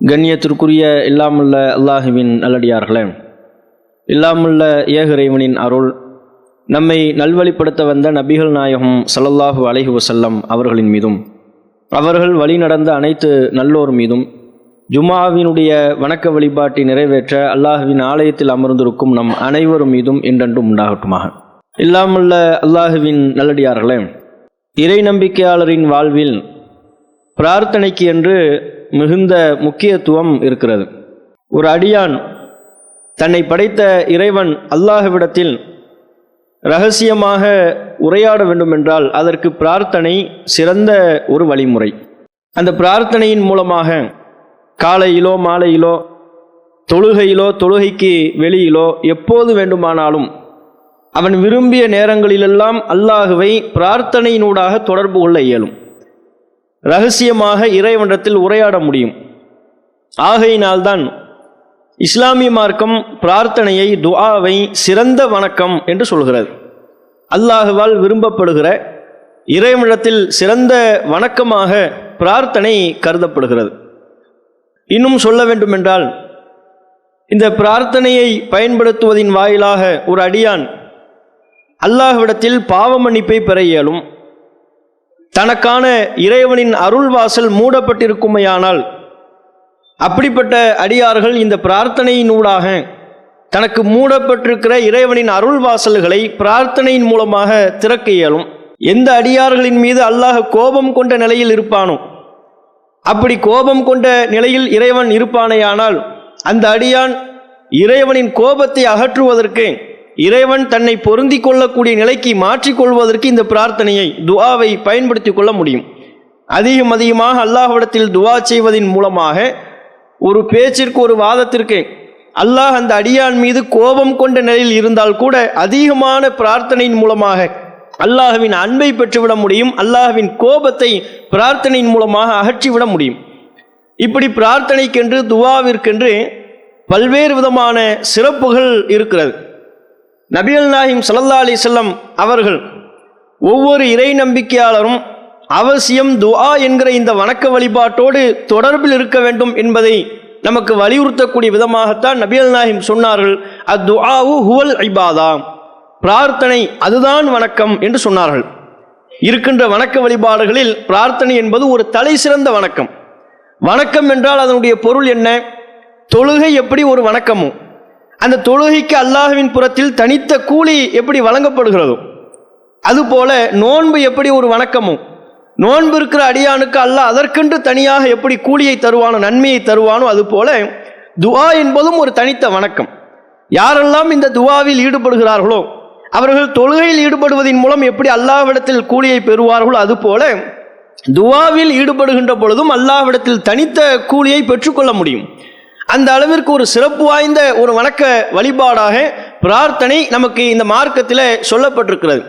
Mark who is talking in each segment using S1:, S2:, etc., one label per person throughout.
S1: கண்ணியத்திற்குரிய இல்லாமுள்ள அல்லாஹுவின் நல்லடியார்களே இல்லாமுள்ள ஏகிறைவனின் அருள் நம்மை நல்வழிப்படுத்த வந்த நபிகள் நாயகம் சல்லல்லாஹு அலஹி வசல்லம் அவர்களின் மீதும் அவர்கள் வழி நடந்த அனைத்து நல்லோர் மீதும் ஜுமாவினுடைய வணக்க வழிபாட்டை நிறைவேற்ற அல்லாஹுவின் ஆலயத்தில் அமர்ந்திருக்கும் நம் அனைவரும் மீதும் என்றென்றும் உண்டாகட்டுமாக. இல்லாமுள்ள அல்லாஹுவின் நல்லடியார்களே இறை நம்பிக்கையாளரின் வாழ்வில் பிரார்த்தனைக்கு என்று மிகுந்த முக்கியத்துவம் இருக்கிறது. ஒரு அடியான் தன்னை படைத்த இறைவன் அல்லாஹ்விடத்தில் ரகசியமாக உரையாட வேண்டுமென்றால் அதற்கு பிரார்த்தனை சிறந்த ஒரு வழிமுறை. அந்த பிரார்த்தனையின் மூலமாக காலையிலோ மாலையிலோ தொழுகையிலோ தொழுகைக்கு வெளியிலோ எப்போது வேண்டுமானாலும் அவன் விரும்பிய நேரங்களிலெல்லாம் அல்லாஹுவை பிரார்த்தனையினூடாக தொடர்பு கொள்ள இயலும். ரகசியமாக இறைவனத்தில் உரையாட முடியும். ஆகையினால்தான் இஸ்லாமிய மார்க்கம் பிரார்த்தனையை துஆவை சிறந்த வணக்கம் என்று சொல்கிறது. அல்லாஹுவால் விரும்பப்படுகிற இறைவனிடத்தில் சிறந்த வணக்கமாக பிரார்த்தனை கருதப்படுகிறது. இன்னும் சொல்ல வேண்டுமென்றால் இந்த பிரார்த்தனையை பயன்படுத்துவதின் வாயிலாக ஒரு அடியான் அல்லாஹ்விடத்தில் பாவ மன்னிப்பை பெற இயலும். தனக்கான இறைவனின் அருள் வாசல் மூடப்பட்டிருக்குமையானால் அப்படிப்பட்ட அடியார்கள் இந்த பிரார்த்தனையினூடாக தனக்கு மூடப்பட்டிருக்கிற இறைவனின் அருள் வாசல்களை பிரார்த்தனையின் மூலமாக திறக்க இயலும். எந்த அடியார்களின் மீது அல்லாஹ் கோபம் கொண்ட நிலையில் இருப்பானோ அப்படி கோபம் கொண்ட நிலையில் இறைவன் இருப்பானேயானால் அந்த அடியான் இறைவனின் கோபத்தை அகற்றுவதற்கு இறைவன் தன்னை பொருந்தி கொள்ளக்கூடிய நிலைக்கு மாற்றிக்கொள்வதற்கு இந்த பிரார்த்தனையை துவாவை பயன்படுத்தி கொள்ள முடியும். அதிகம் அதிகமாக அல்லாஹ்விடத்தில் துவா செய்வதன் மூலமாக ஒரு பேச்சிற்கு ஒரு வாதத்திற்கு அல்லாஹ் அந்த அடியான் மீது கோபம் கொண்ட நிலையில் இருந்தால் கூட அதிகமான பிரார்த்தனையின் மூலமாக அல்லாஹுவின் அன்பை பெற்றுவிட முடியும். அல்லாஹுவின் கோபத்தை பிரார்த்தனையின் மூலமாக அகற்றிவிட முடியும். இப்படி பிரார்த்தனைக்கென்று துவாவிற்கென்று பல்வேறு விதமான சிறப்புகள் இருக்கிறது. நபிகள் நாயிம் சல்லா அலி செல்லம் அவர்கள் ஒவ்வொரு இறை நம்பிக்கையாளரும் அவசியம் துஆ என்கிற இந்த வணக்க வழிபாட்டோடு தொடர்பில் இருக்க வேண்டும் என்பதை நமக்கு வலியுறுத்தக்கூடிய விதமாகத்தான் நபிகள் நாயிம் சொன்னார்கள். அத்துஆவு ஹுவல் ஐபாதா பிரார்த்தனை அதுதான் வணக்கம் என்று சொன்னார்கள். இருக்கின்ற வணக்க வழிபாடுகளில் பிரார்த்தனை என்பது ஒரு தலை சிறந்த வணக்கம். வணக்கம் என்றால் அதனுடைய பொருள் என்ன? தொழுகை எப்படி ஒரு வணக்கமோ? அந்த தொழுகைக்கு அல்லாஹுவின் புறத்தில் தனித்த கூலி எப்படி வழங்கப்படுகிறதோ அதுபோல நோன்பு எப்படி ஒரு வணக்கமும் நோன்பு இருக்கிற அடியானுக்கு அல்லாஹ் அதற்கென்று தனியாக எப்படி கூலியை தருவானோ நன்மையை தருவானோ அதுபோல துவா என்பதும் ஒரு தனித்த வணக்கம். யாரெல்லாம் இந்த துவாவில் ஈடுபடுகிறார்களோ அவர்கள் தொழுகையில் ஈடுபடுவதன் மூலம் எப்படி அல்லாஹ்விடத்தில் கூலியை பெறுவார்களோ அதுபோல துவாவில் ஈடுபடுகின்ற பொழுதும் அல்லாஹ்விடத்தில் தனித்த கூலியை பெற்றுக்கொள்ள முடியும். அந்த அளவிற்கு ஒரு சிறப்பு வாய்ந்த ஒரு வணக்க வழிபாடாக பிரார்த்தனை நமக்கு இந்த மார்க்கத்தில் சொல்லப்பட்டிருக்கிறது.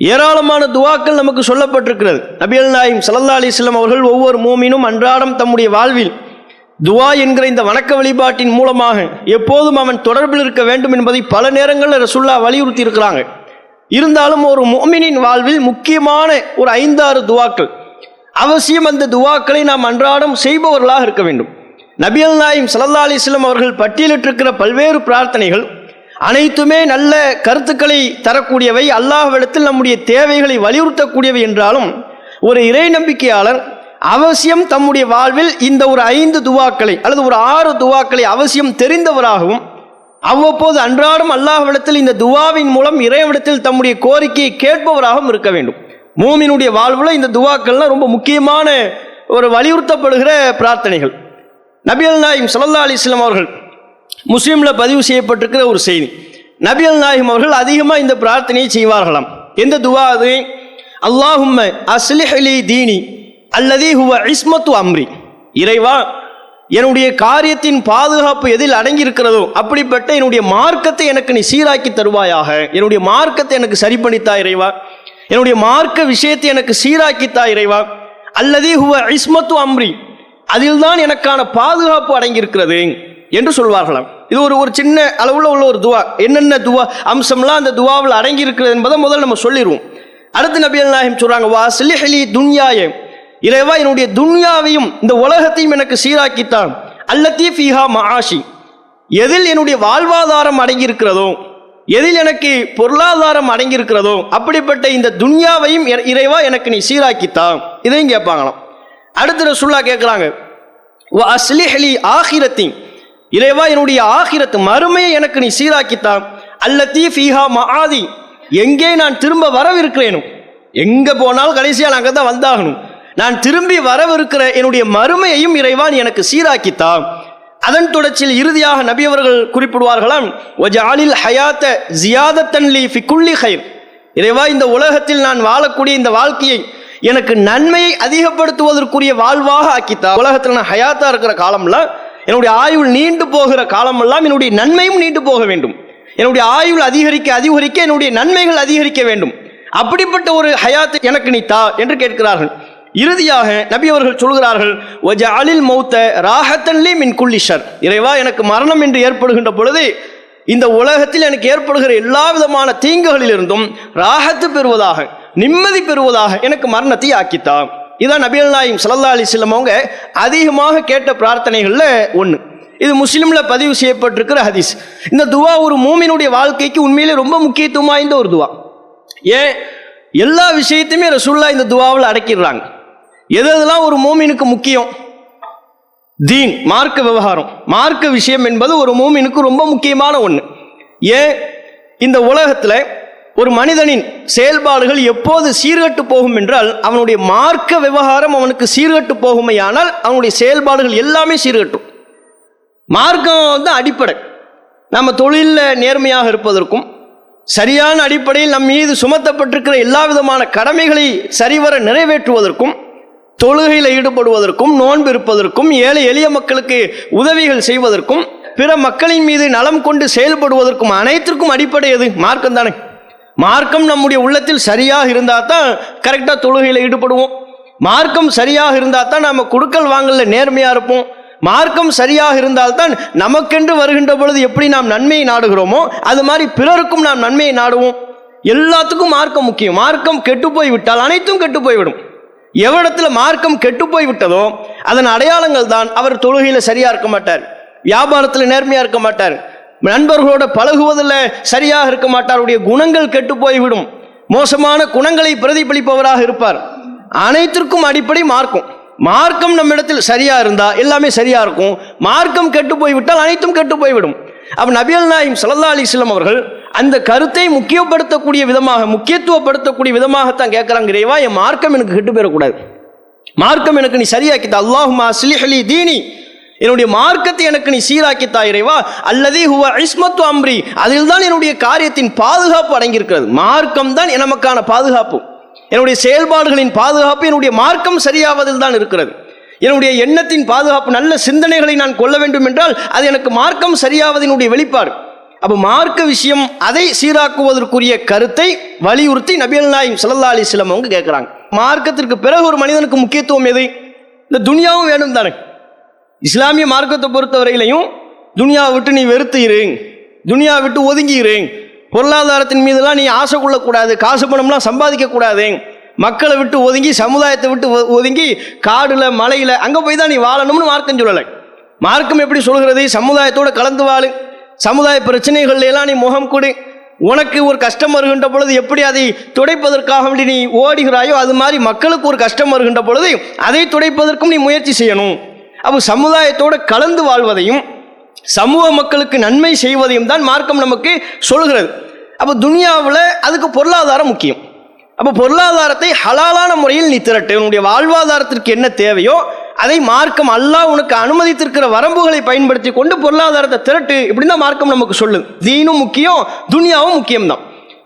S1: ஏராளமான துவாக்கள் நமக்கு சொல்லப்பட்டிருக்கிறது. நபியல் நாயிம் சல்லா அலிஸ்லாம் அவர்கள் ஒவ்வொரு மூமினும் அன்றாடம் தம்முடைய வாழ்வில் துவா என்கிற இந்த வணக்க வழிபாட்டின் மூலமாக எப்போதும் அவன் தொடர்பில் இருக்க வேண்டும் என்பதை பல நேரங்களில் ரசுல்லா வலியுறுத்தி இருக்கிறாங்க இருந்தாலும் ஒரு மோமினின் வாழ்வில் முக்கியமான ஒரு ஐந்தாறு துவாக்கள். அவசியம் அந்த துவாக்களை நாம் அன்றாடம் செய்பவர்களாக இருக்க வேண்டும். நபியல் நாயிம் சல்லா அலிஸ்லம் அவர்கள் பட்டியலிட்டிருக்கிற பல்வேறு பிரார்த்தனைகள் அனைத்துமே நல்ல கருத்துக்களை தரக்கூடியவை அல்லாஹ்விடத்தில் நம்முடைய தேவைகளை வலியுறுத்தக்கூடியவை என்றாலும் ஒரு இறை நம்பிக்கையாளர் அவசியம் தம்முடைய வாழ்வில் இந்த ஒரு ஐந்து துவாக்களை அல்லது ஒரு ஆறு துவாக்களை அவசியம் தெரிந்தவராகவும் அவ்வப்போது அன்றாடம் அல்லாஹ்விடத்தில் இந்த துவாவின் மூலம் இறைவிடத்தில் தம்முடைய கோரிக்கையை கேட்பவராகவும் இருக்க வேண்டும். மூமினுடைய வாழ்வில் இந்த துவாக்கள்லாம் ரொம்ப முக்கியமான ஒரு வலியுறுத்தப்படுகிற பிரார்த்தனைகள். நபியல் நாயிம் சல்லா அலிஸ்லாம் அவர்கள் முஸ்லீமில் பதிவு செய்யப்பட்டிருக்கிற ஒரு செய்தி. நபியல் நாயிம் அவர்கள் அதிகமாக இந்த பிரார்த்தனையை செய்வார்களாம். எந்த துவா அது? அல்லாஹும் அஸ்லிஹலி தீனி அல்லதி ஹுவ இஸ்மத்து அம்ரி. இறைவா என்னுடைய காரியத்தின் பாதுகாப்பு எதில் அடங்கி இருக்கிறதோ அப்படிப்பட்ட என்னுடைய மார்க்கத்தை எனக்கு நீ சீராக்கி தருவாயாக. என்னுடைய மார்க்கத்தை எனக்கு சரி பண்ணித்தா இறைவா? என்னுடைய மார்க்க விஷயத்தை எனக்கு சீராக்கித்தா இறைவா? அல்லது ஹுவ இஸ்மத்து அம்ரி. அதில்தான் எனக்கான பாதுகாப்பு அடங்கியிருக்கிறது என்று சொல்வார்களாம். இது ஒரு ஒரு சின்ன அளவில் உள்ள ஒரு துவா. என்னென்ன துவா? அம்சம்லாம் அந்த துவாவில் அடங்கி இருக்கிறது என்பதை முதல்ல நம்ம சொல்லிடுவோம் அடுத்து நபியல் நாயகம் சொல்றாங்க வா சிலிஹலி துன்யாயம் இறைவா என்னுடைய துன்யாவையும் இந்த உலகத்தையும் எனக்கு சீராக்கித்தான். அல்லத்தி ஃபீஹா மஹாஷி எதில் என்னுடைய வாழ்வாதாரம் அடங்கியிருக்கிறதோ எதில் எனக்கு பொருளாதாரம் அடங்கியிருக்கிறதோ அப்படிப்பட்ட இந்த துன்யாவையும் இறைவா எனக்கு நீ சீராக்கித்தான். இதையும் கேட்பாங்களாம். அடுத்த ரசுல்லா கேட்குறாங்க. வ அஸ்லிஹலி ஆகிரத்தி. இறைவா என்னுடைய ஆகிரத்து மறுமையை எனக்கு நீ சீராக்கித்தான் அல்லத்தீ ஃபீஹா மஹாதி எங்கே நான் திரும்ப வரவிருக்கிறேனோ எங்கே போனாலும் கடைசியாக நாங்கள் அங்கே தான் வந்தாகணும். நான் திரும்பி வரவிருக்கிற என்னுடைய மறுமையையும் இறைவா நீ எனக்கு சீராக்கித்தான் அதன் தொடர்ச்சியில் இறுதியாக நபி அவர்கள் குறிப்பிடுவார்களாம். ஒஜாலில் ஹயாத்த ஜியாதத்தன்லி ஃபிகுல்லி ஹைர் இறைவா இந்த உலகத்தில் நான் வாழக்கூடிய இந்த வாழ்க்கையை எனக்கு நன்மையை அதிகப்படுத்துவதற்குரிய வாழ்வாக ஆக்கித்தா. உலகத்தில் நான் ஹயாத்தா இருக்கிற காலம்லாம் என்னுடைய ஆயுள் நீண்டு போகிற காலமெல்லாம் என்னுடைய நன்மையும் நீண்டு போக வேண்டும். என்னுடைய ஆயுள் அதிகரிக்க அதிகரிக்க என்னுடைய நன்மைகள் அதிகரிக்க வேண்டும். அப்படிப்பட்ட ஒரு ஹயாத்து எனக்கு நீ தா என்று கேட்கிறார்கள். இறுதியாக நபி அவர்கள் சொல்கிறார்கள் ஒஜ அலில் மௌத்த ராகத்தன்லி மின் குல்லிஷர் இறைவா எனக்கு மரணம் என்று ஏற்படுகின்ற பொழுது இந்த உலகத்தில் எனக்கு ஏற்படுகிற எல்லா விதமான தீங்குகளிலிருந்தும் ராகத்து பெறுவதாக நிம்மதி பெறுவதாக எனக்கு மரணத்தை ஆக்கித்தா இதான் நபிகள் நாயும் சல்லா அலிஸ்லம் அவங்க அதிகமாக கேட்ட பிரார்த்தனைகளில் ஒன்று இது முஸ்லீமில் பதிவு செய்யப்பட்டிருக்கிற ஹதீஸ். இந்த துவா ஒரு மூமினுடைய வாழ்க்கைக்கு உண்மையிலே ரொம்ப முக்கியத்துவம் வாய்ந்த ஒரு துவா. ஏன்? எல்லா விஷயத்தையுமே ரசூல்லா இந்த துவாவில் அடக்கிடுறாங்க. எது எதெல்லாம் ஒரு மூமினுக்கு முக்கியம்? தீன் மார்க்க விவகாரம். மார்க்க விஷயம் என்பது ஒரு மூமினுக்கு ரொம்ப முக்கியமான ஒன்று ஏன்? இந்த உலகத்தில் ஒரு மனிதனின் செயல்பாடுகள் எப்போது சீர்கட்டு போகும் என்றால் அவனுடைய மார்க்க விவகாரம் அவனுக்கு சீர்கட்டு போகுமையானால் அவனுடைய செயல்பாடுகள் எல்லாமே சீர்கட்டும். மார்க்கம் வந்து அடிப்படை. நம்ம தொழிலில் நேர்மையாக இருப்பதற்கும் சரியான அடிப்படையில் நம் மீது சுமத்தப்பட்டிருக்கிற எல்லா விதமான கடமைகளை சரிவர நிறைவேற்றுவதற்கும் தொழுகையில் ஈடுபடுவதற்கும் நோன்பு இருப்பதற்கும் ஏழை எளிய மக்களுக்கு உதவிகள் செய்வதற்கும் பிற மக்களின் மீது நலம் கொண்டு செயல்படுவதற்கும் அனைத்திற்கும் அடிப்படை எது? மார்க்கம் தானே மார்க்கம் நம்முடைய உள்ளத்தில் சரியாக இருந்தால் தான் கரெக்டாக தொழுகையில் ஈடுபடுவோம். மார்க்கம் சரியாக இருந்தால் தான் நம்ம குடுக்கல் வாங்கல நேர்மையாக இருப்போம். மார்க்கம் சரியாக இருந்தால்தான் நமக்கென்று வருகின்ற பொழுது எப்படி நாம் நன்மையை நாடுகிறோமோ அது மாதிரி பிறருக்கும் நாம் நன்மையை நாடுவோம். எல்லாத்துக்கும் மார்க்கம் முக்கியம். மார்க்கம் கெட்டு போய்விட்டால் அனைத்தும் கெட்டு போய்விடும். எவ்விடத்தில் மார்க்கம் கெட்டு போய்விட்டதோ அதன் அடையாளங்கள் தான் அவர் தொழுகையில் சரியாக இருக்க மாட்டார். வியாபாரத்தில் நேர்மையாக இருக்க மாட்டார். நண்பர்களோட பழகுவதில் சரியாக இருக்க மாட்டார். அவருடைய குணங்கள் கெட்டு போய்விடும். மோசமான குணங்களை பிரதிபலிப்பவராக இருப்பார். அனைத்திற்கும் அடிப்படை மார்க்கம். மார்க்கம் நம்மிடத்தில் சரியா இருந்தா எல்லாமே சரியா இருக்கும். மார்க்கம் கெட்டு போய்விட்டால் அனைத்தும் கெட்டு போய்விடும். அப்ப நபியல் நாயிம் சல்லா அலிஸ்லாம் அவர்கள் அந்த கருத்தை முக்கியப்படுத்தக்கூடிய விதமாக முக்கியத்துவப்படுத்தக்கூடிய விதமாகத்தான் கேட்குறாங்க இறைவா என் மார்க்கம் எனக்கு கெட்டு போயிடக்கூடாது. மார்க்கம் எனக்கு நீ சரியாக்கித்த. அல்லாஹுமா சிலிஹலி தீனி என்னுடைய மார்க்கத்தை எனக்கு நீ சீராக்கி இறைவா. அல்லது ஹுவ இஸ்மத்து அம்ரி. அதில் தான் என்னுடைய காரியத்தின் பாதுகாப்பு அடங்கியிருக்கிறது. மார்க்கம் தான் நமக்கான பாதுகாப்பு. என்னுடைய செயல்பாடுகளின் பாதுகாப்பு என்னுடைய மார்க்கம் சரியாவதில் தான் இருக்கிறது. என்னுடைய எண்ணத்தின் பாதுகாப்பு நல்ல சிந்தனைகளை நான் கொள்ள வேண்டும் என்றால் அது எனக்கு மார்க்கம் சரியாவதனுடைய வெளிப்பாடு. அப்போ மார்க்க விஷயம் அதை சீராக்குவதற்குரிய கருத்தை வலியுறுத்தி நபியல் நாயும் சல்லா அலிஸ்லாம் அவங்க கேட்குறாங்க. மார்க்கத்திற்கு பிறகு ஒரு மனிதனுக்கு முக்கியத்துவம் எது? இந்த துனியாவும் வேணும் தானே இஸ்லாமிய மார்க்கத்தை பொறுத்தவரையிலையும் துனியாவை விட்டு நீ வெறுத்து துனியா விட்டு ஒதுங்கி பொருளாதாரத்தின் மீதெல்லாம் நீ ஆசை கொள்ளக்கூடாது. காசு பணம்லாம் சம்பாதிக்கக்கூடாது. மக்களை விட்டு ஒதுங்கி சமுதாயத்தை விட்டு ஒதுங்கி காடில் மலையில் அங்கே போய் தான் நீ வாழணும்னு மார்க்கம் சொல்லலை. மார்க்கம் எப்படி சொல்கிறது? சமுதாயத்தோடு கலந்து வாழு. சமுதாய பிரச்சனைகள்ல எல்லாம் நீ முகம் கொடு. உனக்கு ஒரு கஷ்டம் வருகின்ற பொழுது எப்படி அதை துடைப்பதற்காக வேண்டி நீ ஓடுகிறாயோ அது மாதிரி மக்களுக்கு ஒரு கஷ்டம் வருகின்ற பொழுது அதை துடைப்பதற்கும் நீ முயற்சி செய்யணும். அப்போ சமுதாயத்தோடு கலந்து வாழ்வதையும் சமூக மக்களுக்கு நன்மை செய்வதையும் தான் மார்க்கம் நமக்கு சொல்கிறது. அப்போ துனியாவில் அதுக்கு பொருளாதாரம் முக்கியம். அப்போ பொருளாதாரத்தை ஹலாலான முறையில் நீ திரட்டு உன்னுடைய வாழ்வாதாரத்திற்கு என்ன தேவையோ அதை மார்க்கம் அல்லாஹ் உனக்கு அனுமதித்திருக்கிற வரம்புகளை பயன்படுத்தி கொண்டு பொருளாதாரத்தை திரட்டு இப்படின்னு தான் மார்க்கம் நமக்கு சொல்லுது. தீனும் முக்கியம் துனியாவும் முக்கியம்தான்.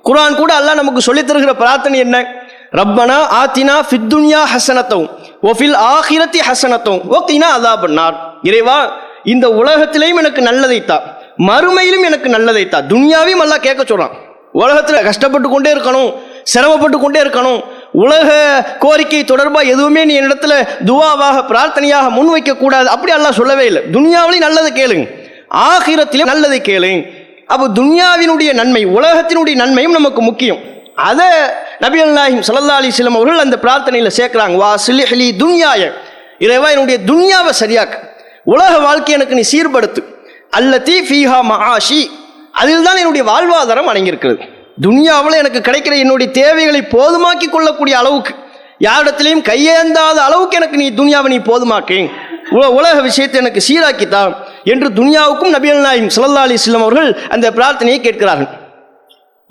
S1: குரான் கூட அல்லாஹ் நமக்கு சொல்லித் தருகிற பிரார்த்தனை என்ன? ரப்பனா ஆத்தினா ஃபித்துன்யா ஹசனத்தவும். ஒஃபில் ஆகிரத்தி ஹசனத்தும் ஓகேனா கினா அதா பண்ணார் இறைவா இந்த உலகத்திலையும் எனக்கு நல்லதை மறுமையிலும் எனக்கு நல்லதை துன்யாவையும் எல்லாம் கேட்க சொல்கிறான் உலகத்தில் கஷ்டப்பட்டு கொண்டே இருக்கணும் சிரமப்பட்டு கொண்டே இருக்கணும். உலக கோரிக்கை தொடர்பாக எதுவுமே நீ என்னிடத்துல துவாவாக பிரார்த்தனையாக முன்வைக்கக்கூடாது அப்படி எல்லாம் சொல்லவே இல்லை. துன்யாவிலையும் நல்லதை கேளுங்க. ஆகிரத்திலையும் நல்லதை கேளுங்க. அப்போ துன்யாவினுடைய நன்மை உலகத்தினுடைய நன்மையும் நமக்கு முக்கியம். அதை நபியல் அல்லாஹிம் சல்லா அலிஸ்லாம் அவர்கள் அந்த பிரார்த்தனையில் சேர்க்குறாங்க. வா சிலிஹலி துன்யாய. இறைவா என்னுடைய துன்யாவை சரியாக்கு. உலக வாழ்க்கை எனக்கு நீ சீர்படுத்து. அல்லத்தி ஃபீஹா மஹாஷி அதில் தான் என்னுடைய வாழ்வாதாரம் அடங்கியிருக்கிறது. துன்யாவில் எனக்கு கிடைக்கிற என்னுடைய தேவைகளை போதுமாக்கி கொள்ளக்கூடிய அளவுக்கு யாரிடத்துலையும் கையேந்தாத அளவுக்கு எனக்கு நீ துன்யாவை நீ போதுமாக்கு உல உலக விஷயத்தை எனக்கு சீராக்கித்தா என்று துன்யாவுக்கும் நபிகள் நாயும் சல்லா அலிஸ்லாம் அவர்கள் அந்த பிரார்த்தனையை கேட்கிறார்கள்.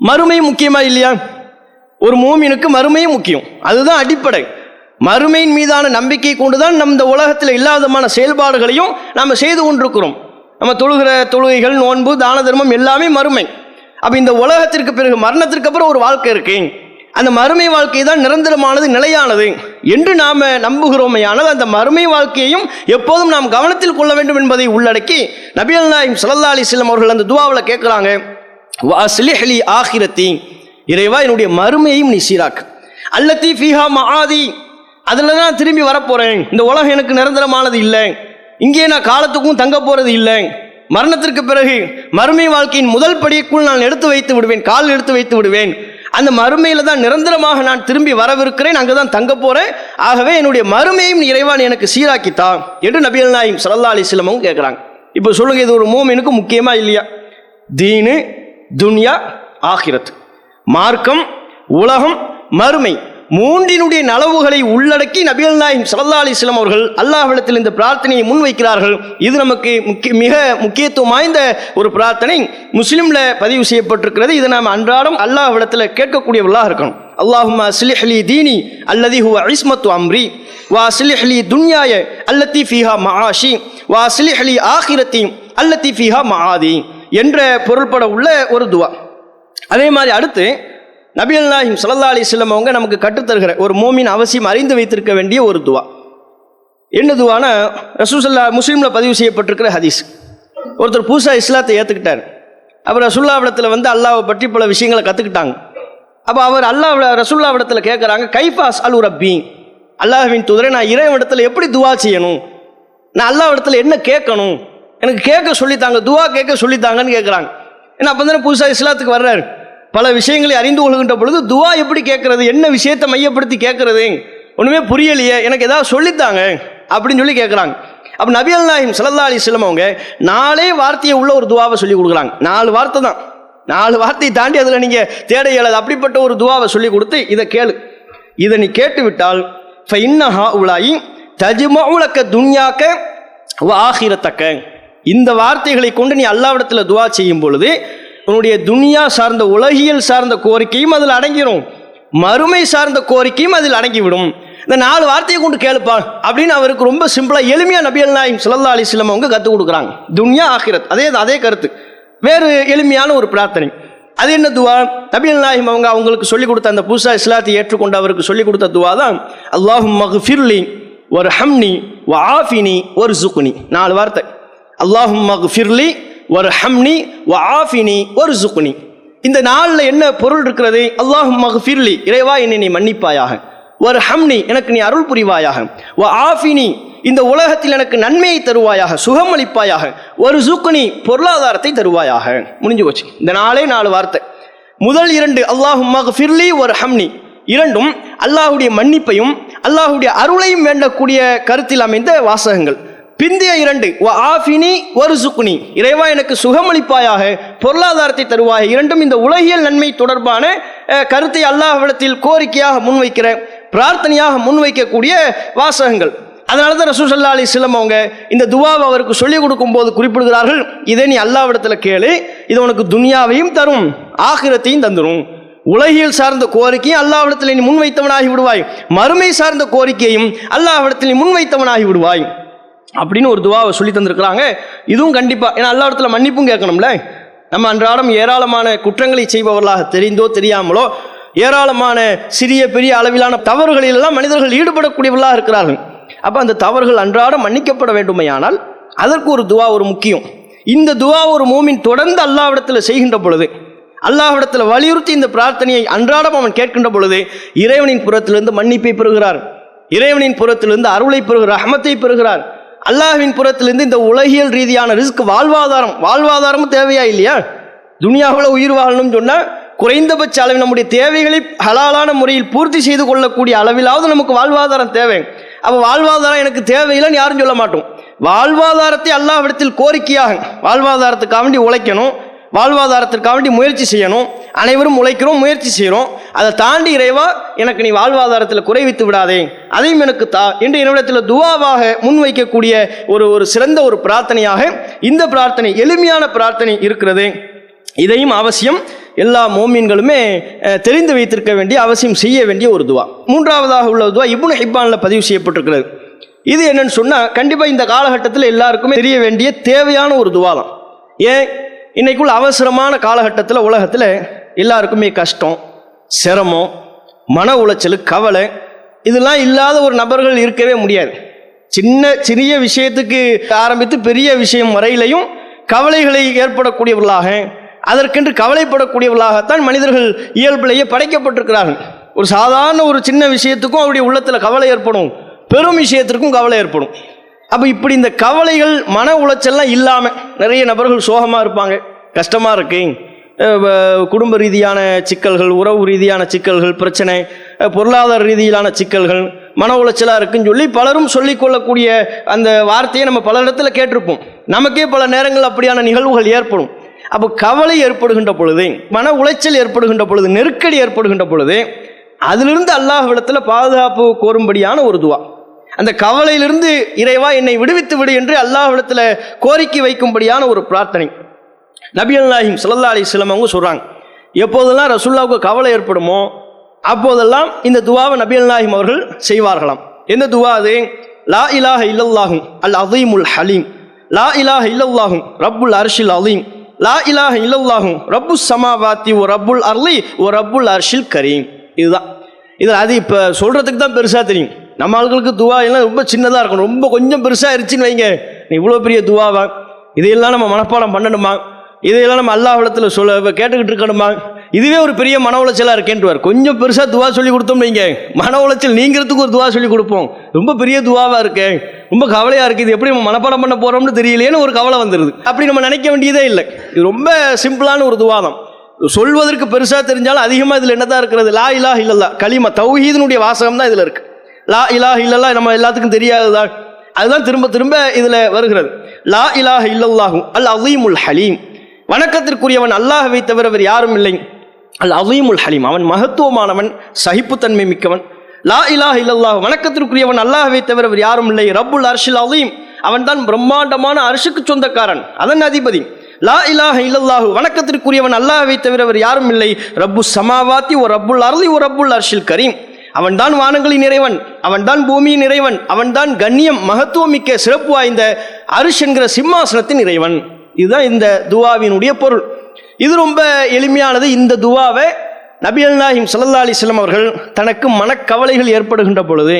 S1: மறுமை முக்கியமா இல்லையா? ஒரு மூமினுக்கு மறுமையும் முக்கியம். அதுதான் அடிப்படை. மறுமையின் மீதான நம்பிக்கை கொண்டுதான் நம் இந்த உலகத்தில் இல்லாதமான செயல்பாடுகளையும் நாம் செய்து கொண்டிருக்கிறோம். நம்ம தொழுகிற தொழுகைகள் நோன்பு தான தர்மம் எல்லாமே மறுமை. அப்போ இந்த உலகத்திற்கு பிறகு மரணத்திற்கு அப்புறம் ஒரு வாழ்க்கை இருக்கு. அந்த மறுமை வாழ்க்கை தான் நிரந்தரமானது நிலையானது என்று நாம் நம்புகிறோமையானது அந்த மறுமை வாழ்க்கையையும் எப்போதும் நாம் கவனத்தில் கொள்ள வேண்டும் என்பதை உள்ளடக்கி நபியல் நாயம் சல்லா அலிஸ்லாம் அவர்கள் அந்த துவாவில் கேட்குறாங்க. வாஸ்லிஹலி ஆகிரத்தி இறைவா என்னுடைய மறுமையையும் நீ சீராக்கு. அல்லத்தி ஃபீஹா மஆதி. அதில் தான் திரும்பி வரப்போகிறேன் இந்த உலகம் எனக்கு நிரந்தரமானது இல்லை. இங்கே நான் காலத்துக்கும் தங்க போகிறது இல்லை. மரணத்திற்கு பிறகு மறுமை வாழ்க்கையின் முதல் படிக்குள் நான் எடுத்து வைத்து விடுவேன். கால் எடுத்து வைத்து விடுவேன். அந்த மறுமையில் தான் நிரந்தரமாக நான் திரும்பி வரவிருக்கிறேன். அங்கே தான் தங்க போகிறேன் ஆகவே என்னுடைய மறுமையும் நீ இறைவான் எனக்கு சீராக்கித்தா என்று நபிகள் நாயும் சல்லா அலிஸ்லமும் கேட்குறாங்க. இப்போ சொல்லுங்கள் இது ஒரு மூமினுக்கு முக்கியமாக இல்லையா? தீனு துன்யா ஆகிரத் மார்க்கம் உலகம் மறுமை மூன்றினுடைய நலவுகளை உள்ளடக்கி நபிகள் நாயம் சல்லா அலிஸ்லாம் அவர்கள் அல்லாஹ்விடத்தில் இந்த பிரார்த்தனையை முன்வைக்கிறார்கள். இது நமக்கு முக்கிய மிக முக்கியத்துவம் வாய்ந்த ஒரு பிரார்த்தனை. முஸ்லீமில் பதிவு செய்யப்பட்டிருக்கிறது. இதை நாம் அன்றாடம் அல்லாஹ்விடத்தில் கேட்கக்கூடியவர்களாக இருக்கணும். அல்லாஹுமா சிலிஹலி தீனி அல்லதி ஹுவ இஸ்மத்து அம்ரி வா சிலிஹலி துன்யாய அல்லத்தி ஃபீஹா மஹாஷி வா சிலிஹலி ஆஹிரத்தி அல்லத்தி ஃபீஹா மஹாதி என்ற பொருள்பட உள்ள ஒரு துவா. அதே மாதிரி அடுத்து நபிகள் நாஹிம் சல்லா அலிஸ்லம் அவங்க நமக்கு கற்றுத்தருகிற ஒரு மோமின் அவசியம் அறிந்து வைத்திருக்க வேண்டிய ஒரு துவா. என்ன துவானா? ரசூசல்லா முஸ்லீமில் பதிவு செய்யப்பட்டிருக்கிற ஹதீஸ். ஒருத்தர் பூசா இஸ்லாத்தை ஏற்றுக்கிட்டார் அப்புறம் ரசுல்லாவிடத்தில் வந்து அல்லாவை பற்றி பல விஷயங்களை கற்றுக்கிட்டாங்க அப்போ அவர் அல்லாஹ் ரசுல்லாவிடத்தில் கேட்குறாங்க கைஃபாஸ் அல் ரப்பி. அல்லாஹ்வின் தூதரை நான் இறைவனிடத்தில் எப்படி துவா செய்யணும்? நான் அல்லாவிடத்தில் என்ன கேட்கணும்? எனக்கு கேட்க சொல்லித்தாங்க துவா கேட்க சொல்லித்தாங்கன்னு கேட்குறாங்க ஏன்னா அப்போ தானே புதுசாக இஸ்லாத்துக்கு வர்றாரு. பல விஷயங்களை அறிந்து கொள்கின்ற பொழுது துவா எப்படி கேட்கறது என்ன விஷயத்தை மையப்படுத்தி கேட்கறது ஒன்றுமே புரியலையே எனக்கு ஏதாவது சொல்லித்தாங்க அப்படின்னு சொல்லி கேட்குறாங்க. அப்போ நபி அல்லாஹிம் சல்லா அலிஸ்லம் அவங்க நாலே வார்த்தையை உள்ள ஒரு துவாவை சொல்லி கொடுக்குறாங்க. நாலு வார்த்தை தான். நாலு வார்த்தையை தாண்டி அதில் நீங்கள் தேட இயலாது அப்படிப்பட்ட ஒரு துவாவை சொல்லி கொடுத்து இதை கேளு. இதை நீ கேட்டு விட்டால் ஃபைன்னஹா உலாயி தஜ்மவுலக்க துன்யாக்க ஆகிரத்தக்க இந்த வார்த்தைகளை கொண்டு நீ அல்லாவிடத்தில் துவா செய்யும் பொழுது உன்னுடைய துனியா சார்ந்த உலகியல் சார்ந்த கோரிக்கையும் அதில் அடங்கிடும் மறுமை சார்ந்த கோரிக்கையும் அதில் அடங்கிவிடும். இந்த நாலு வார்த்தையை கொண்டு கேளுப்பா அப்படின்னு அவருக்கு ரொம்ப சிம்பிளாக எளிமையாக நபியல் நாயும் சல்லா அலிஸ்லாம் அவங்க கற்றுக் கொடுக்குறாங்க. துன்யா ஆகிரத் அதே அதே கருத்து. வேறு எளிமையான ஒரு பிரார்த்தனை. அது என்ன துவா? நபியல் நாயம் அவங்க அவங்களுக்கு சொல்லிக் கொடுத்த அந்த புதுசாக இஸ்லாத்தை ஏற்றுக்கொண்டு அவருக்கு சொல்லிக் கொடுத்த துவா தான் அல்லாஹும் மஹ்ஃபிர்லி ஒரு ஹம்னி ஒரு ஆஃபினி ஒரு சுக்குனி நாலு வார்த்தை. அல்லாஹும் ஃபிர்லி ஒரு ஹம்னி வ ஆஃபினி ஒரு சுக்னி இந்த நாளில் என்ன பொருள் இருக்கிறது? அல்லாஹும் ஃபிர்லி இறைவா என்னை நீ மன்னிப்பாயாக. ஒரு ஹம்னி எனக்கு நீ அருள் புரிவாயாக. வ ஆஃபினி இந்த உலகத்தில் எனக்கு நன்மையை தருவாயாக சுகமளிப்பாயாக. ஒரு சுக்குனி பொருளாதாரத்தை தருவாயாக. முடிஞ்சு போச்சு. இந்த நாளே நாலு வார்த்தை. முதல் இரண்டு அல்லாஹும் ஃபிர்லி ஒரு ஹம்னி இரண்டும் அல்லாஹுடைய மன்னிப்பையும் அல்லாஹுடைய அருளையும் வேண்டக்கூடிய கருத்தில் அமைந்த வாசகங்கள். பிந்திய இரண்டு ஆஃபினி ஒரு சுக்னி இறைவா எனக்கு சுகமளிப்பாயாக பொருளாதாரத்தை தருவாய் இரண்டும் இந்த உலகியல் நன்மை தொடர்பான கருத்தை அல்லாஹ்விடத்தில் கோரிக்கையாக முன்வைக்கிற பிரார்த்தனையாக முன்வைக்கக்கூடிய வாசகங்கள். அதனால தான் ரசூல் சல்லா அலி அவங்க இந்த துவாவை அவருக்கு சொல்லிக் கொடுக்கும் போது குறிப்பிடுகிறார்கள் இதை நீ அல்லாவிடத்தில் கேளு இது உனக்கு துனியாவையும் தரும் ஆகிரத்தையும் தந்துடும் உலகியல் சார்ந்த கோரிக்கையும் அல்லாவிடத்தில் நீ முன்வைத்தவனாகி விடுவாய். மறுமை சார்ந்த கோரிக்கையும் அல்லாவிடத்தில் நீ முன்வைத்தவனாகி விடுவாய். அப்படின்னு ஒரு துவாவை சொல்லி தந்திருக்கிறாங்க. இதுவும் கண்டிப்பாக ஏன்னா அல்லாவிடத்துல மன்னிப்பும் கேட்கணும்ல? நம்ம அன்றாடம் ஏராளமான குற்றங்களை செய்பவர்களாக தெரிந்தோ தெரியாமலோ ஏராளமான சிறிய பெரிய அளவிலான தவறுகளிலெல்லாம் மனிதர்கள் ஈடுபடக்கூடியவர்களாக இருக்கிறார்கள். அப்போ அந்த தவறுகள் அன்றாடம் மன்னிக்கப்பட வேண்டுமையானால் அதற்கு ஒரு துவா ஒரு முக்கியம். இந்த துவா ஒரு மூமின் தொடர்ந்து அல்லாவிடத்தில் செய்கின்ற பொழுது அல்லாஹ்விடத்தில் வலியுறுத்தி இந்த பிரார்த்தனையை அன்றாடம் அவன் கேட்கின்ற பொழுது இறைவனின் புறத்திலிருந்து மன்னிப்பை பெறுகிறார். இறைவனின் புறத்திலிருந்து அருளை பெறுகிறார் அகமத்தை பெறுகிறார். அல்லாஹ்வின் புறத்திலிருந்து இந்த உலகியல் ரீதியான ரிஸ்க் வாழ்வாதாரம் வாழ்வாதாரமும் தேவையா இல்லையா? துனியாவில் உயிர் வாழணும்னு சொன்னால் குறைந்தபட்ச அளவில் நம்முடைய தேவைகளை ஹலாலான முறையில் பூர்த்தி செய்து கொள்ளக்கூடிய அளவிலாவது நமக்கு வாழ்வாதாரம் தேவை. அப்போ வாழ்வாதாரம் எனக்கு தேவையில்லைன்னு யாரும் சொல்ல மாட்டோம். வாழ்வாதாரத்தை அல்லாஹ்விடத்தில் கோரிக்கையாக வாழ்வாதாரத்துக்காக வேண்டி உழைக்கணும். வாழ்வாதாரத்திற்காக வேண்டி முயற்சி செய்யணும். அனைவரும் உழைக்கிறோம் முயற்சி செய்கிறோம். அதை தாண்டி இறைவா எனக்கு நீ வாழ்வாதாரத்தில் குறைவித்து விடாதே. அதையும் எனக்கு தா என்று என்னிடத்தில் துவாவாக முன்வைக்கக்கூடிய ஒரு ஒரு சிறந்த ஒரு பிரார்த்தனையாக இந்த பிரார்த்தனை எளிமையான பிரார்த்தனை இருக்கிறது. இதையும் அவசியம் எல்லா மோமீன்களுமே தெரிந்து வைத்திருக்க வேண்டிய அவசியம் செய்ய வேண்டிய ஒரு துவா. மூன்றாவதாக உள்ள துவா இப்னு ஹிப்பானில் பதிவு செய்யப்பட்டிருக்கிறது. இது என்னன்னு சொன்னால் கண்டிப்பாக இந்த காலகட்டத்தில் எல்லாருக்குமே தெரிய வேண்டிய தேவையான ஒரு துவா தான் ஏன்? இன்றைக்குள்ள அவசரமான காலகட்டத்தில் உலகத்தில் எல்லாருக்குமே கஷ்டம் சிரமம் மன உளைச்சல் கவலை இதெல்லாம் இல்லாத ஒரு நபர்கள் இருக்கவே முடியாது. சின்ன சிறிய விஷயத்துக்கு ஆரம்பித்து பெரிய விஷயம் வரையிலையும் கவலைகளை ஏற்படக்கூடியவர்களாக அதற்கென்று கவலைப்படக்கூடியவர்களாகத்தான் மனிதர்கள் இயல்பிலேயே படைக்கப்பட்டிருக்கிறார்கள். ஒரு சாதாரண ஒரு சின்ன விஷயத்துக்கும் அவருடைய உள்ளத்தில் கவலை ஏற்படும் பெரும் விஷயத்திற்கும் கவலை ஏற்படும். அப்போ இப்படி இந்த கவலைகள் மன உளைச்சல்லாம் இல்லாமல் நிறைய நபர்கள் சோகமாக இருப்பாங்க. கஷ்டமாக இருக்கு. குடும்ப ரீதியான சிக்கல்கள் உறவு ரீதியான சிக்கல்கள் பிரச்சனை பொருளாதார ரீதியிலான சிக்கல்கள் மன உளைச்சலாக இருக்குன்னு சொல்லி பலரும் சொல்லிக்கொள்ளக்கூடிய அந்த வார்த்தையை நம்ம பல இடத்துல கேட்டிருப்போம். நமக்கே பல நேரங்கள் அப்படியான நிகழ்வுகள் ஏற்படும். அப்போ கவலை ஏற்படுகின்ற பொழுது மன உளைச்சல் ஏற்படுகின்ற பொழுது நெருக்கடி ஏற்படுகின்ற பொழுது அதிலிருந்து அல்லாஹ் அல்லாஹ்விடத்தில் பாதுகாப்பு கோரும்படியான ஒரு துவா. அந்த கவலையிலிருந்து இறைவா என்னை விடுவித்து விடு என்று அல்லாஹிடத்தில் கோரிக்கை வைக்கும்படியான ஒரு பிரார்த்தனை. நபி அல்லாஹிம் சல்லா அலிஸ்லாம் அவங்க சொல்கிறாங்க எப்போதெல்லாம் ரசுல்லாவுக்கு கவலை ஏற்படுமோ அப்போதெல்லாம் இந்த துவாவை நபி அல்லாஹிம் அவர்கள் செய்வார்களாம். எந்த துவா அது? லா இலாஹ இல்லல்லாஹும் அல் அதீமுல் ஹலீம். லா இலாஹ இல்லல்லாஹும் ரப்புல் அர்ஷில் அலீம் லா இலாஹ இல்லல்லாஹும் ரப்பு சமாவாத்தி ஓ ரப்புல் அர்லி ஓ ரப்புல் அர்ஷில் கரீம். இதுதான். இது அது இப்போ சொல்கிறதுக்கு தான் பெருசாக தெரியும். நம்ம ஆட்களுக்கு துவா எல்லாம் ரொம்ப சின்னதாக இருக்கும் ரொம்ப கொஞ்சம் பெருசாக இருச்சுன்னு வைங்க. நீ இவ்வளோ பெரிய துவாவா? இதையெல்லாம் நம்ம மனப்பாடம் பண்ணணுமா? இதையெல்லாம் நம்ம அல்லாஹ்விடத்தில் சொல்ல கேட்டுக்கிட்டு இருக்கணுமா? இதுவே ஒரு பெரிய மன உளைச்சலாக இருக்கேன்ட்டுவார் கொஞ்சம் பெருசாக துவா சொல்லி கொடுத்தோம் வைங்க. மன உளைச்சல் நீங்கிறதுக்கு ஒரு துவா சொல்லி கொடுப்போம். ரொம்ப பெரிய துவாவாக இருக்கே. ரொம்ப கவலையாக இருக்குது இது எப்படி நம்ம மனப்பாடம் பண்ண போகிறோம்னு தெரியலையேன்னு ஒரு கவலை வந்துடுது அப்படி நம்ம நினைக்க வேண்டியதே இல்லை. இது ரொம்ப சிம்பிளான ஒரு துவாதம். சொல்வதற்கு பெருசாக தெரிஞ்சாலும் அதிகமாக இதில் என்னதான் இருக்கிறது? லா இல்லா இல்லல்லா களிம தௌஹீதனுடைய வாசகம் தான் இதில் இருக்குது லா இலாஹ இல்லல்லா நம்ம எல்லாத்துக்கும் தெரியாததா? அதுதான் திரும்ப திரும்ப இதில் வருகிறது. லா இலாஹ இல்லல்லாகும் அல் அசீமுல் ஹலீம். வணக்கத்திற்குரியவன் அல்லாஹவை தவிர வேறு யாரும் இல்லை. அல் அசீமுல் ஹலீம் அவன் மகத்துவமானவன் சகிப்புத்தன்மை மிக்கவன். லா இலாஹ இல்லல்லாஹ் வணக்கத்திற்குரியவன் அல்லாஹவை தவிர வேறு யாரும் இல்லை. ரப்புல் அர்ஷில் அதீம் அவன்தான் பிரம்மாண்டமான அரிசுக்கு சொந்தக்காரன் அதன் அதிபதி. லா இலாஹ இல்லல்லாஹு வணக்கத்திற்குரியவன் அல்லாஹவை தவிர வேறு யாரும் இல்லை. ரப்பு சமாவாத்தி ஓ ரப்புல் அருளி ஓ ரப்புல் அர்ஷில் கரீம். அவன்தான் வானங்களின் இறைவன் அவன்தான் பூமியின் இறைவன் அவன்தான் கண்ணியம் மகத்துவமிக்க சிறப்பு வாய்ந்த அரிஷ் என்கிற சிம்மாசனத்தின் இறைவன். இதுதான் இந்த துவாவினுடைய பொருள். இது ரொம்ப எளிமையானது. இந்த துவாவை நபி அல்லாஹிம் சல்லா அலிஸ்லம் அவர்கள் தனக்கு மனக்கவலைகள் ஏற்படுகின்ற பொழுது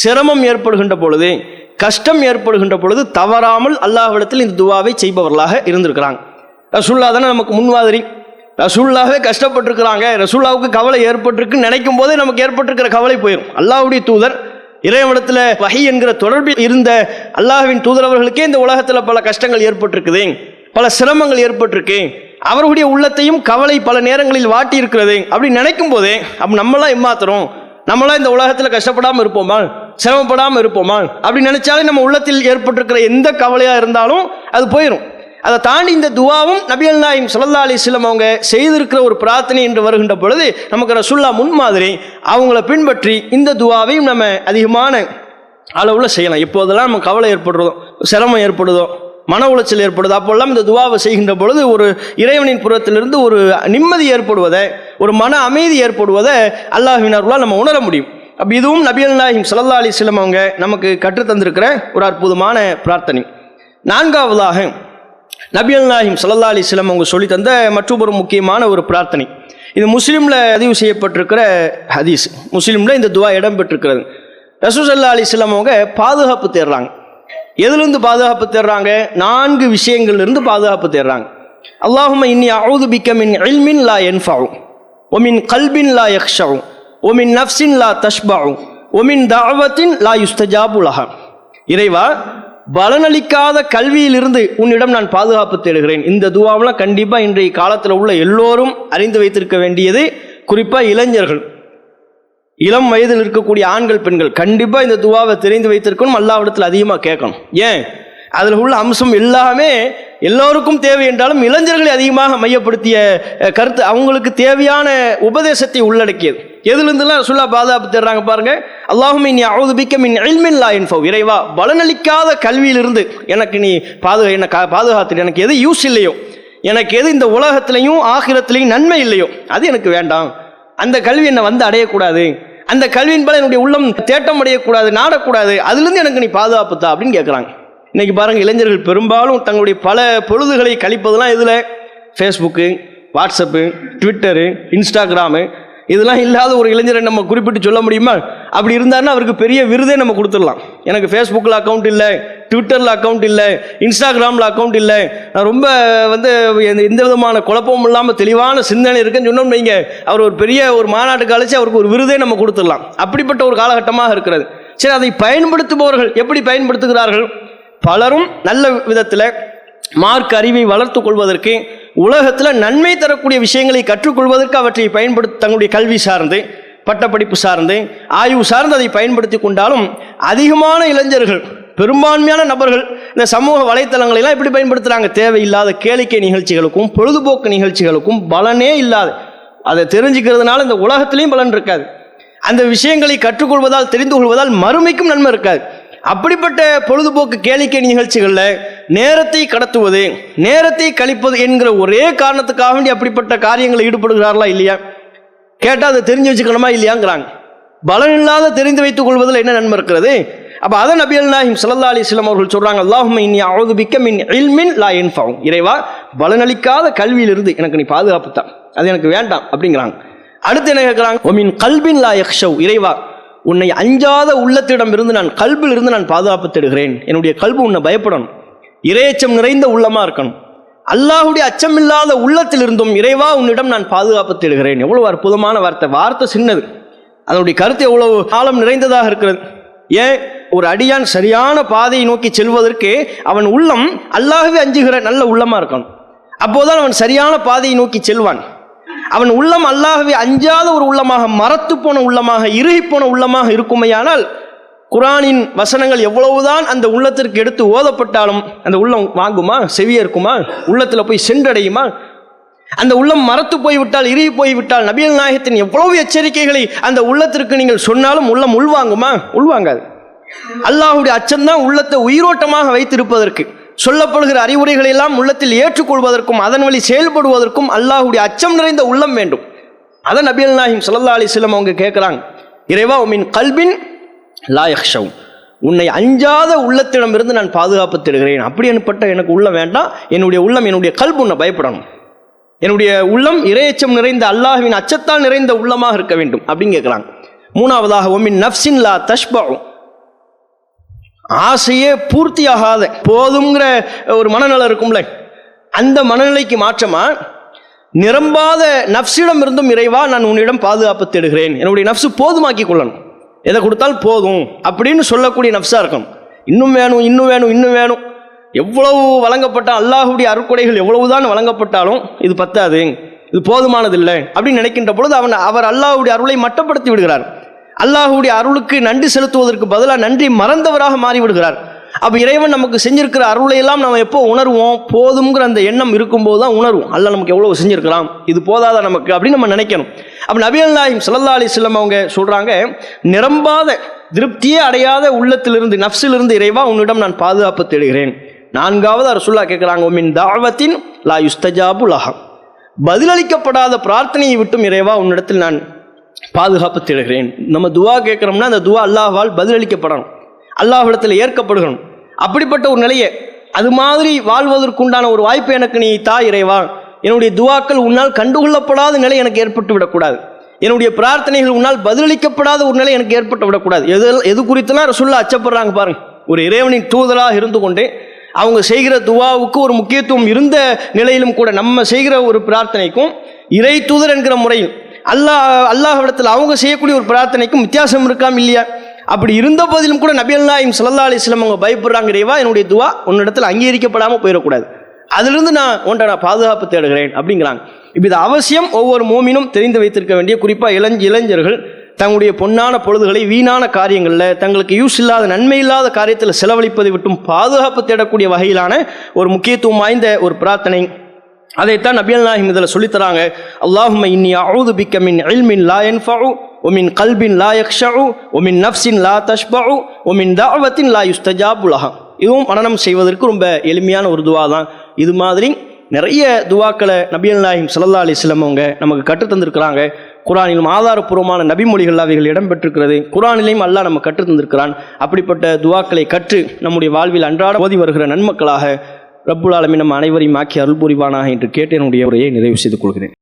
S1: சிரமம் ஏற்படுகின்ற பொழுது கஷ்டம் ஏற்படுகின்ற பொழுது தவறாமல் அல்லாஹ்விடத்தில் இந்த துவாவை செய்பவர்களாக இருந்திருக்கிறாங்க. ரசுல்லா தானே நமக்கு முன்மாதிரி. ரசூல்லாவே கஷ்டப்பட்டிருக்கிறாங்க. ரசூல்லாவுக்கு கவலை ஏற்பட்டிருக்குன்னு நினைக்கும் போதே நமக்கு ஏற்பட்டிருக்கிற கவலை போயிடும் அல்லாவுடைய தூதர் இறைவனத்தில் வகை என்கிற தொடர்பில் இருந்த அல்லாஹ்வின் தூதரவர்களுக்கே இந்த உலகத்தில் பல கஷ்டங்கள் ஏற்பட்டிருக்குது. பல சிரமங்கள் ஏற்பட்டிருக்கு. அவருடைய உள்ளத்தையும் கவலை பல நேரங்களில் வாட்டி இருக்கிறது அப்படி நினைக்கும் போதே அப்போ நம்மளாம் ஏமாத்துறோம். நம்மளாம் இந்த உலகத்தில் கஷ்டப்படாமல் இருப்போமா? சிரமப்படாமல் இருப்போமா? அப்படி நினைச்சாலே நம்ம உள்ளத்தில் ஏற்பட்டிருக்கிற எந்த கவலையாக இருந்தாலும் அது போயிடும் அதை தாண்டி இந்த துவாவும் நபிகள் நாயும் சல்லா அலிஸ்லம் அவங்க செய்திருக்கிற ஒரு பிரார்த்தனை என்று வருகின்ற பொழுது நமக்கு ரசுல்லா முன்மாதிரி அவங்கள பின்பற்றி இந்த துவாவையும் நம்ம அதிகமான அளவில் செய்யலாம். எப்போதெல்லாம் நம்ம கவலை ஏற்படுறதோ சிரமம் ஏற்படுதோ மன உளைச்சல் ஏற்படுது அப்போல்லாம் இந்த துவாவை செய்கின்ற பொழுது ஒரு இறைவனின் புறத்திலிருந்து ஒரு நிம்மதி ஏற்படுவதை ஒரு மன அமைதி ஏற்படுவதை அல்லாஹினர்களால் நம்ம உணர முடியும். அப்போ இதுவும் நபியல் நாயிம் சல்லா அலிஸ்லம் அவங்க நமக்கு கற்றுத்தந்திருக்கிற ஒரு அற்புதமான பிரார்த்தனை. நான்காவதாக நபியல் நாஹிம் சல்லா அலிஸ்லம் அவங்க சொல்லி தந்த மற்றொரு முக்கியமான ஒரு பிரார்த்தனை. இது முஸ்லீமில் பதிவு செய்யப்பட்டிருக்கிற ஹதீஸ். முஸ்லீமில் இந்த துவா இடம் பெற்றிருக்கிறது ரசூசல்லா அலிஸ்லாம் அவங்க பாதுகாப்பு தேடுறாங்க. எதுலேருந்து பாதுகாப்பு தேடுறாங்க? நான்கு விஷயங்கள்லேருந்து பாதுகாப்பு தேடுறாங்க. அல்லாஹும இன்னி அவுது பிக்கமின் இல்மின் லா என்ஃபாவும் ஒமின் கல்பின் லா யக்ஷாவும் ஒமின் நஃப்சின் லா தஷ்பாவும் ஒமின் தாவத்தின் லா யுஸ்தஜாபுலஹா இறைவா பலனளிக்காத கல்வியிலிருந்து உன்னிடம் நான் பாதுகாப்பு தேடுகிறேன். இந்த துவாவெல்லாம் கண்டிப்பாக இன்றைய காலத்தில் உள்ள எல்லோரும் அறிந்து வைத்திருக்க வேண்டியது குறிப்பாக இளைஞர்கள். இளம் வயதில் இருக்கக்கூடிய ஆண்கள் பெண்கள் கண்டிப்பாக இந்த துவாவை தெரிந்து வைத்திருக்கணும் அல்லாவிடத்தில் அதிகமாக கேட்கணும். ஏன்? அதில் உள்ள அம்சம் எல்லாமே எல்லோருக்கும் தேவை என்றாலும் இளைஞர்களை அதிகமாக மையப்படுத்திய கருத்து அவங்களுக்கு தேவையான உபதேசத்தை உள்ளடக்கியது. எதுலேருந்துலாம் சுல்லா பாதுகாப்பு தேடுறாங்க பாருங்க. அல்லாஹும் நீ அவுதுபிக்க மின் இல்மின் லா இன்ஃபோ இறைவா பலனளிக்காத கல்வியிலிருந்து எனக்கு நீ பாதுகா என்ன கா- பாதுகாத்து எனக்கு எது யூஸ் இல்லையோ எனக்கு எது இந்த உலகத்திலையும் ஆகிரத்திலையும் நன்மை இல்லையோ அது எனக்கு வேண்டாம். அந்த கல்வி என்னை வந்து அடையக்கூடாது. அந்த கல்வியின் என்னுடைய உள்ளம் தேட்டம் அடையக்கூடாது நாடக்கூடாது. அதுலேருந்து எனக்கு நீ பாதுகாப்புத்தா அப்படின்னு கேட்குறாங்க இன்றைக்கி பாருங்க இளைஞர்கள் பெரும்பாலும் தங்களுடைய பல பொழுதுகளை கழிப்பதெல்லாம் இதில் ஃபேஸ்புக்கு வாட்ஸ்அப்பு ட்விட்டரு இன்ஸ்டாகிராமு இதெல்லாம் இல்லாத ஒரு இளைஞரை நம்ம குறிப்பிட்டு சொல்ல முடியுமா? அப்படி இருந்தாருன்னா அவருக்கு பெரிய விருதே நம்ம கொடுத்துடலாம். எனக்கு ஃபேஸ்புக்கில் அக்கௌண்ட் இல்லை ட்விட்டரில் அக்கௌண்ட் இல்லை இன்ஸ்டாகிராமில் அக்கௌண்ட் இல்லை. நான் ரொம்ப வந்து எந்த எந்த விதமான குழப்பமும் இல்லாமல் தெளிவான சிந்தனை இருக்குன்னு சொன்னோம்னு வைங்க. அவர் ஒரு பெரிய ஒரு மாநாட்டுக்கு அழைச்சி அவருக்கு ஒரு விருதே நம்ம கொடுத்துடலாம். அப்படிப்பட்ட ஒரு காலகட்டமாக இருக்கிறது. சரி அதை பயன்படுத்துபவர்கள் எப்படி பயன்படுத்துகிறார்கள்? பலரும் நல்ல விதத்தில் மார்க் அறிவை வளர்த்து கொள்வதற்கு உலகத்தில் நன்மை தரக்கூடிய விஷயங்களை கற்றுக்கொள்வதற்கு அவற்றை பயன்படுத்த தங்களுடைய கல்வி சார்ந்து பட்டப்படிப்பு சார்ந்து ஆய்வு சார்ந்து அதை பயன்படுத்தி கொண்டாலும் அதிகமான இளைஞர்கள் பெரும்பான்மையான நபர்கள் இந்த சமூக வலைத்தளங்களெல்லாம் எப்படி பயன்படுத்துகிறாங்க தேவையில்லாத கேளிக்கை நிகழ்ச்சிகளுக்கும் பொழுதுபோக்கு நிகழ்ச்சிகளுக்கும் பலனே இல்லாத அதை தெரிஞ்சுக்கிறதுனால இந்த உலகத்திலையும் பலன் இருக்காது. அந்த விஷயங்களை கற்றுக்கொள்வதால் தெரிந்து கொள்வதால் மறுமைக்கும் நன்மை இருக்காது. அப்படிப்பட்ட பொழுதுபோக்கு கேளிக்கை நிகழ்ச்சிகளில் நேரத்தை கடத்துவது நேரத்தை கழிப்பது என்கிற ஒரே காரணத்துக்காக வேண்டி அப்படிப்பட்ட காரியங்களில் ஈடுபடுகிறார்களா இல்லையா? கேட்டால் அதை தெரிஞ்சு வச்சுக்கணுமா இல்லையாங்கிறாங்க. பலன் இல்லாத தெரிந்து வைத்துக் கொள்வதில் என்ன நன்மை இருக்கிறது? அப்போ அதை நபியல் நாஹிம் சல்லா அலிஸ்லாம் அவர்கள் சொல்கிறாங்க அல்லாஹும் இனி அவது பிக்க மின் இல்மின் லா என்ஃபாவும் இறைவா பலனளிக்காத கல்வியிலிருந்து எனக்கு நீ பாதுகாப்பு தான் அது எனக்கு வேண்டாம் அப்படிங்கிறாங்க. அடுத்து என்ன கேட்குறாங்க ஒமின் கல்வின் லா யக்ஷவ் இறைவா உன்னை அஞ்சாத உள்ளத்திடம் இருந்து நான் கல்பில் இருந்து நான் பாதுகாப்பு தேடுகிறேன் என்னுடைய கல்பு உன்னை பயப்படணும். இரையச்சம் நிறைந்த உள்ளமாக இருக்கணும். அல்லாஹுடைய அச்சமில்லாத உள்ளத்தில் இருந்தும் இறைவா உன்னிடம் நான் பாதுகாப்பு தேடுகிறேன் எவ்வளோ அற்புதமான வார்த்தை. வார்த்தை சின்னது. அதனுடைய கருத்து எவ்வளவு காலம் நிறைந்ததாக இருக்கிறது. ஏன்? ஒரு அடியான் சரியான பாதையை நோக்கி செல்வதற்கு அவன் உள்ளம் அல்லாகவே அஞ்சுகிற நல்ல உள்ளமாக இருக்கணும். அப்போதான் அவன் சரியான பாதையை நோக்கி செல்வான். அவன் உள்ளம் அல்லாகவே அஞ்சாத ஒரு உள்ளமாக மரத்து போன உள்ளமாக இறுகி போன உள்ளமாக இருக்குமையானால் குரானின் வசனங்கள் எவ்வளவுதான் அந்த உள்ளத்திற்கு எடுத்து ஓதப்பட்டாலும் அந்த உள்ளம் வாங்குமா? செவிய இருக்குமா உள்ளத்தில் போய் சென்றடையுமா? அந்த உள்ளம் மரத்து போய்விட்டால் இறுகி போய்விட்டால் நபியல் நாயகத்தின் எவ்வளவு எச்சரிக்கைகளை அந்த உள்ளத்திற்கு நீங்கள் சொன்னாலும் உள்ளம் உள்வாங்குமா? உள்வாங்காது. அல்லாஹுடைய அச்சம்தான் உள்ளத்தை உயிரோட்டமாக வைத்திருப்பதற்கு. சொல்லப்படுகிற அறிவுரைகளை எல்லாம் உள்ளத்தில் ஏற்றுக்கொள்வதற்கும் அதன் வழி செயல்படுவதற்கும் அல்லாஹுடைய அச்சம் நிறைந்த உள்ளம் வேண்டும். அதை நபியல் நாஹிம் சல்லா அலிஸ்லம் அவங்க கேட்குறாங்க. இறைவா உமின் கல்பின் லாயக்ஷவ் உன்னை அஞ்சாத உள்ளத்திடமிருந்து நான் பாதுகாப்பு தருகிறேன் அப்படி எனப்பட்ட எனக்கு உள்ளம் வேண்டாம். என்னுடைய உள்ளம் என்னுடைய கல்பு உன்னை பயப்படணும். என்னுடைய உள்ளம் இரையச்சம் நிறைந்த அல்லாஹுவின் அச்சத்தால் நிறைந்த உள்ளமாக இருக்க வேண்டும். அப்படின்னு கேட்குறாங்க. மூணாவதாக ஒமின் நஃப்சின் லா தஷ்பாவும் ஆசையே பூர்த்தியாகாத. போதுங்கிற ஒரு மனநிலை இருக்கும்ல. அந்த மனநிலைக்கு மாற்றமா? நிரம்பாத நப்சிடம் இருந்தும் இறைவா நான் உன்னிடம் பாதுகாப்பு தேடுகிறேன். என்னுடைய நப்சு போதுமாக்கி கொள்ளணும். எதை கொடுத்தால் போதும் அப்படின்னு சொல்லக்கூடிய நப்சா இருக்கணும். இன்னும் வேணும் இன்னும் வேணும் இன்னும் வேணும். எவ்வளவு வழங்கப்பட்ட அல்லாஹுடைய அருட்கொடைகள் எவ்வளவுதான் வழங்கப்பட்டாலும் இது பத்தாது. இது போதுமானதில்லை அப்படின்னு நினைக்கின்ற பொழுது அவன் அவர் அல்லாஹுடைய அருளை மட்டப்படுத்தி விடுகிறார். அல்லாஹுடைய அருளுக்கு நன்றி செலுத்துவதற்கு பதிலாக நன்றி மறந்தவராக மாறிவிடுகிறார். அப்போ இறைவன் நமக்கு செஞ்சிருக்கிற அருளை எல்லாம் நம்ம எப்போ உணர்வோம்? போதுங்கிற அந்த எண்ணம் இருக்கும்போது தான் உணர்வோம். அல்ல நமக்கு எவ்வளோ செஞ்சுருக்கலாம்? இது போதாத நமக்கு? அப்படின்னு நம்ம நினைக்கணும். அப்போ நபியல் நாயிம் சல்லா அலிஸ்லம் அவங்க சொல்கிறாங்க நிரம்பாத திருப்தியே அடையாத உள்ளத்திலிருந்து நஃப்ஸிலிருந்து இறைவா உன்னிடம் நான் பாதுகாப்பு தேடுகிறேன். நான்காவது அரசுல்லா கேட்குறாங்க மின் தாவத்தின் லா யுஸ்தஜாபு லஹா. பதிலளிக்கப்படாத பிரார்த்தனையை விட்டும் இறைவா உன்னிடத்தில் நான் பாதுகாப்பு தேடுகிறேன். நம்ம துவா கேட்குறோம்னா அந்த துவா அல்லாஹ்வால் பதிலளிக்கப்படணும். அல்லாஹிடத்தில் ஏற்கப்படுகணும். அப்படிப்பட்ட ஒரு நிலையை அது மாதிரி வாழ்வதற்குண்டான ஒரு வாய்ப்பு எனக்கு நீ தா இறைவா. என்னுடைய துவாக்கள் உன்னால் கண்டுகொள்ளப்படாத நிலை எனக்கு ஏற்பட்டு விடக்கூடாது. என்னுடைய பிரார்த்தனைகள் உன்னால் பதிலளிக்கப்படாத ஒரு நிலை எனக்கு ஏற்பட்டு விடக்கூடாது. எது எது குறித்துலாம் ரசுல்லா அச்சப்படுறாங்க பாருங்க. ஒரு இறைவனின் தூதராக இருந்து கொண்டு அவங்க செய்கிற துவாவுக்கு ஒரு முக்கியத்துவம் இருந்த நிலையிலும் கூட நம்ம செய்கிற ஒரு பிரார்த்தனைக்கும் இறை தூதர் என்கிற முறையில் அல்லாஹ் அல்லாஹிடத்தில் அவங்க செய்யக்கூடிய ஒரு பிரார்த்தனைக்கும் வித்தியாசம் இருக்காம இல்லையா? அப்படி இருந்த போதிலும் கூட நபி அல்லாஹிம் சல்லா அலிஸ்லாம் அவங்க பயப்படுறாங்க இறைவா என்னுடைய துவா உன்னிடத்தில் அங்கீகரிக்கப்படாமல் போயிடக்கூடாது. அதிலிருந்து நான் உன்ட நான் பாதுகாப்பு தேடுகிறேன் அப்படிங்கிறாங்க. இப்போ இது அவசியம். ஒவ்வொரு மோமினும் தெரிந்து வைத்திருக்க வேண்டிய குறிப்பாக இளஞ்ச இளைஞர்கள் தங்களுடைய பொன்னான பொழுதுகளை வீணான காரியங்களில் தங்களுக்கு யூஸ் இல்லாத நன்மை இல்லாத காரியத்தில் செலவழிப்பதை விட்டும் பாதுகாப்பு தேடக்கூடிய வகையிலான ஒரு முக்கியத்துவம் வாய்ந்த ஒரு பிரார்த்தனை அதைத்தான் நபியல் நாஹிம் இதில் சொல்லித்தராங்க. அல்லாஹும இன்னி அவுது பிக்க மின் இல்மின் லா யன்ஃபஉ ஒமின் கல்பின் லா யக்ஷு ஒமின் நஃப்ஸின் லா தஷ்பு ஒமின் தாவத்தின் லா யுஸ்தஜாபு லஹா. இதுவும் மனநம் செய்வதற்கு ரொம்ப எளிமையான ஒரு துவா தான். இது மாதிரி நிறைய துவாக்களை நபியல் நாஹிம் சல்லா அலிஸ்லம் அவங்க நமக்கு கற்றுத்தந்திருக்கிறாங்க குரானிலும் ஆதாரப்பூர்வமான நபிமொழிகள் அவைகள் இடம்பெற்றிருக்கிறது குரானிலையும் அல்லாஹ் நம்ம கற்றுத் தந்திருக்கிறான். அப்படிப்பட்ட துவாக்களை கற்று நம்முடைய வாழ்வில் அன்றாட ஓதி வருகிற நன்மக்களாக ரப்புல் ஆலமீன் நம்ம அனைவரையும் ஆக்கி அருள் புரிவானாக என்று கேட்டு என்னுடைய உரையை நிறைவு செய்து கொள்கிறேன்.